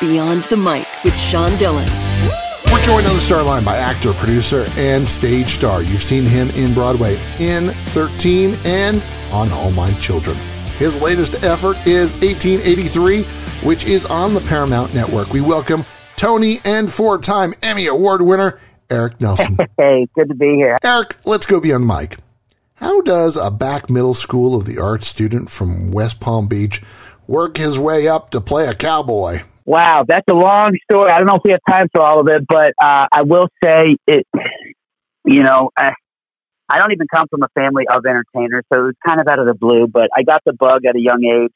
Beyond the Mic with Sean Dillon. We're joined on the Starline by actor, producer, and stage star. You've seen him in Broadway in 13 and on All My Children. His latest effort is 1883, which is on the Paramount Network. We welcome Tony and four time Emmy Award winner, Eric Nelsen. Hey, good to be here. Eric, let's go beyond the mic. How does a Bak middle school of the arts student from West Palm Beach work his way up to play a cowboy? Wow, that's a long story. I don't know if we have time for all of it, but uh, I will say it. You know, I, I don't even come from a family of entertainers, so it was kind of out of the blue. But I got the bug at a young age.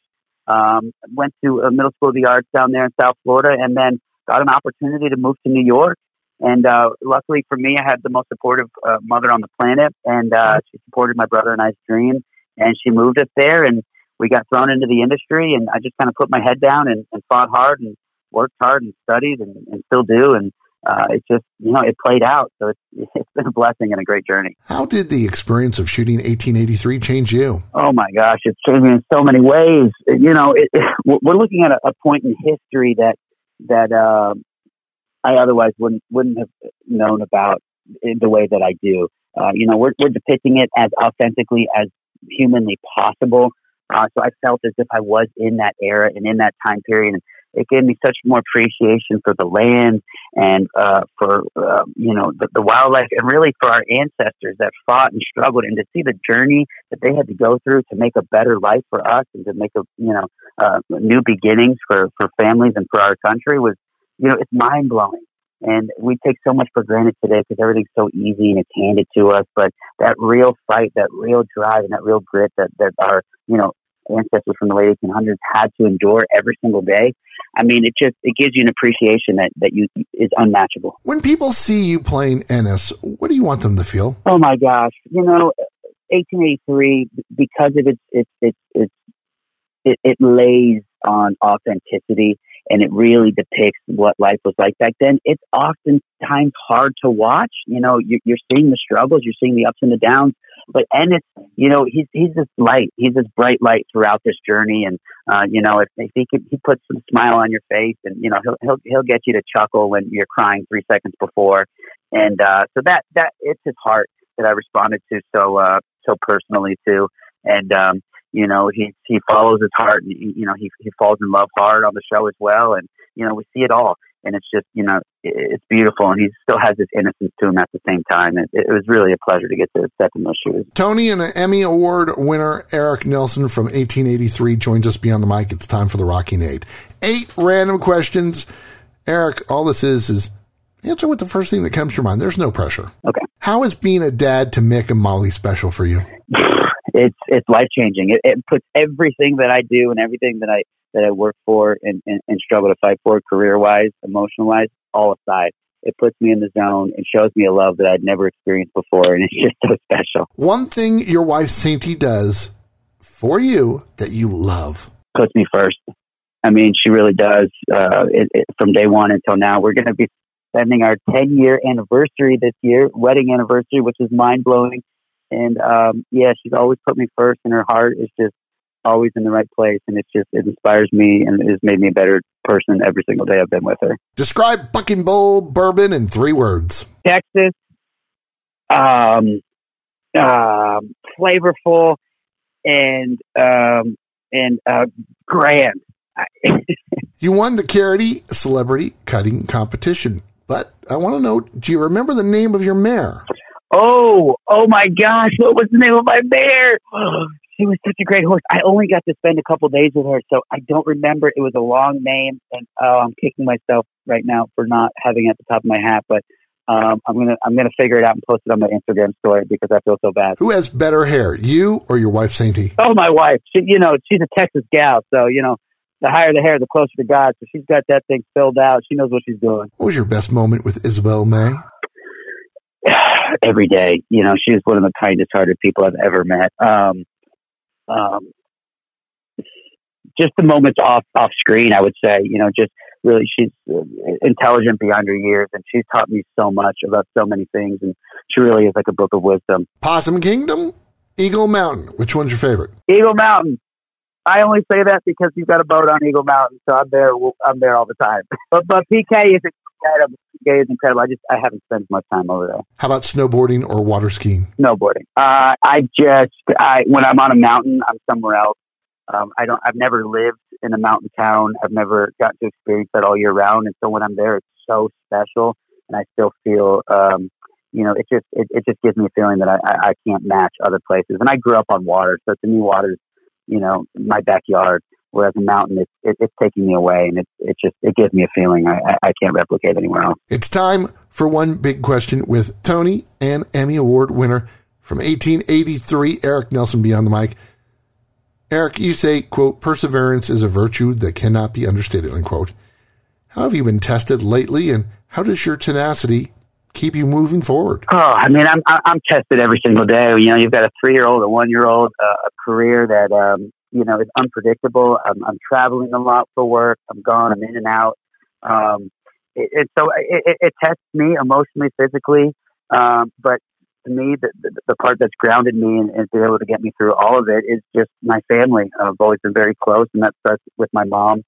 Um, went to a middle school of the arts down there in South Florida, and then got an opportunity to move to New York. And uh, luckily for me, I had the most supportive uh, mother on the planet, and uh, she supported my brother and I's dream. And she moved us there, and we got thrown into the industry. And I just kind of put my head down and, and fought hard and worked hard and studied, and, and still do. And uh, it just, you know, it played out. So it's, it's been a blessing and a great journey. How did the experience of shooting 1883 change you? Oh my gosh, it's changed me in so many ways. You know, it, it, we're looking at a, a point in history that that uh, I otherwise wouldn't wouldn't have known about in the way that I do. Uh, you know, we're we're depicting it as authentically as humanly possible. Uh, so I felt as if I was in that era and in that time period. And it gave me such more appreciation for the land and uh, for uh, you know the, the wildlife and really for our ancestors that fought and struggled and to see the journey that they had to go through to make a better life for us and to make a you know uh, new beginnings for for families and for our country was you know it's mind blowing. And we take so much for granted today because everything's so easy and it's handed to us. But that real fight, that real drive, and that real grit that, that our, you know, ancestors from the late 1800s had to endure every single day. I mean, it just it gives you an appreciation that that you is unmatchable. When people see you playing Ennis, what do you want them to feel? Oh my gosh, you know, 1883 because of its its its, its it, it lays on authenticity and it really depicts what life was like back then. It's oftentimes hard to watch. You know, you're, seeing the struggles, you're seeing the ups and the downs, but and it's you know he's he's this light, he's this bright light throughout this journey, and uh, you know if, if he could, he puts some smile on your face, and you know he'll he'll he'll get you to chuckle when you're crying three seconds before, and uh, so that that it's his heart that I responded to so uh, so personally too, and um, you know he he follows his heart and he, you know he he falls in love hard on the show as well. And you know we see it all. And it's just you know it's beautiful. And he still has this innocence to him at the same time. It, it was really a pleasure to get to step in those shoes tony and an emmy award winner eric nelsen from 1883 joins us beyond the mic. It's time for the Rockin' 8 eight random questions. Eric all this is is answer with the first thing that comes to your mind. There's no pressure. Okay. How is being a dad to mick and molly special for you it's it's life changing. It, it, puts everything that I do and everything that I that I work for and, and, and struggle to fight for, career wise, emotional wise, all aside. It puts me in the zone and shows me a love that I'd never experienced before, and it's just so special. One thing your wife Sainty does for you that you love puts me first. I mean, she really does. Uh, it, it, from day one until now, we're going to be spending our 10 year anniversary this year, wedding anniversary, which is mind blowing. And um, yeah, she's always put me first, and her heart is just always in the right place, and it's just it inspires me and it has made me a better person every single day I've been with her. Describe Bucking Bull bourbon in three words. Texas, um, uh, flavorful, and um, and uh, grand. you won the Careity Celebrity Cutting Competition, but I want to know: Do you remember the name of your mare? Oh, oh my gosh, what was the name of my mare? she was such a great horse. I only got to spend a couple days with her, so I don't remember. It was a long name, and oh, I'm kicking myself right now for not having it at the top of my hat. But um, I'm gonna I'm gonna figure it out and post it on my Instagram story because I feel so bad. Who has better hair, you or your wife, Sainty? Oh, my wife. She, you know, she's a Texas gal, so you know, the higher the hair, the closer to God. So she's got that thing filled out. She knows what she's doing. What was your best moment with Isabel May? Every day. You know, she's one of the kindest hearted people I've ever met. Um, um, just the moments off off screen, I would say. You know, just really, she's uh, intelligent beyond her years, and she's taught me so much about so many things. And she really is like a book of wisdom. Possum Kingdom, Eagle Mountain. Which one's your favorite? Eagle Mountain. I only say that because you've got a boat on Eagle Mountain, so I'm there. I'm there all the time. But but PK is incredible. PK is incredible. I just I haven't spent much time over there. How about snowboarding or water skiing? Snowboarding. Uh, I just I when I'm on a mountain, I'm somewhere else. Um, I don't. I've never lived in a mountain town. I've never got to experience that all year round, and so when I'm there, it's so special, and I still feel. Um, you know, it just it, it just gives me a feeling that I, I, I can't match other places. And I grew up on water, so to me, water's you know my backyard. Whereas a mountain, it's it, it's taking me away, and it it just it gives me a feeling I, I can't replicate anywhere else. It's time for one big question with Tony and Emmy Award winner from 1883, Eric Nelsen, beyond the mic. Eric, you say, quote, perseverance is a virtue that cannot be understated, unquote. How have you been tested lately, and how does your tenacity keep you moving forward? Oh, I mean, I'm I'm tested every single day. You know, you've got a three year old, a one year old, uh, a career that um, you know it's unpredictable. I'm, I'm traveling a lot for work. I'm gone. I'm in and out. Um, it, it, so it, it, it tests me emotionally, physically. Um, but to me, the, the, the part that's grounded me and, and been able to get me through all of it is just my family. I've always been very close, and that starts with my mom,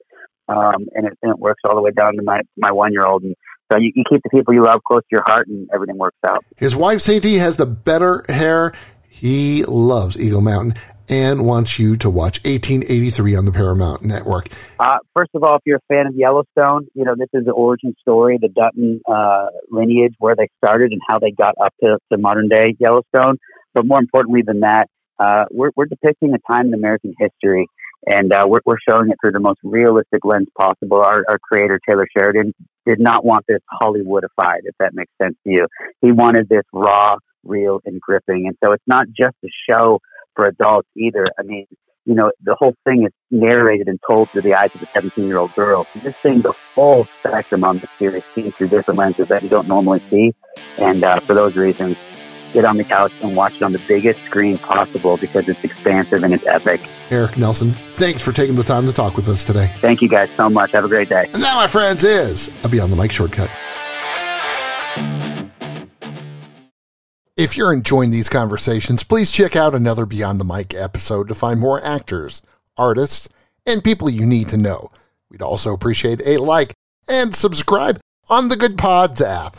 um, and, it, and it works all the way down to my my one year old. And so you, you keep the people you love close to your heart, and everything works out. His wife, Sadie, has the better hair. He loves Eagle Mountain and wants you to watch 1883 on the Paramount Network. Uh, first of all, if you're a fan of Yellowstone, you know, this is the origin story, the Dutton uh, lineage, where they started and how they got up to, to modern day Yellowstone. But more importantly than that, uh, we're, we're depicting a time in American history and uh, we're, we're showing it through the most realistic lens possible. Our, our creator, Taylor Sheridan, did not want this Hollywoodified, if that makes sense to you. He wanted this raw, real, and gripping. And so it's not just a show for adults either. I mean, you know, the whole thing is narrated and told through the eyes of a 17 year old girl. So just seeing the full spectrum on the series, seen through different lenses that you don't normally see. And uh, for those reasons, get on the couch and watch it on the biggest screen possible because it's expansive and it's epic. Eric Nelsen, thanks for taking the time to talk with us today. Thank you guys so much. Have a great day. And that, my friends, is a Beyond the Mic shortcut. If you're enjoying these conversations, please check out another Beyond the Mic episode to find more actors, artists, and people you need to know. We'd also appreciate a like and subscribe on the Good Pods app.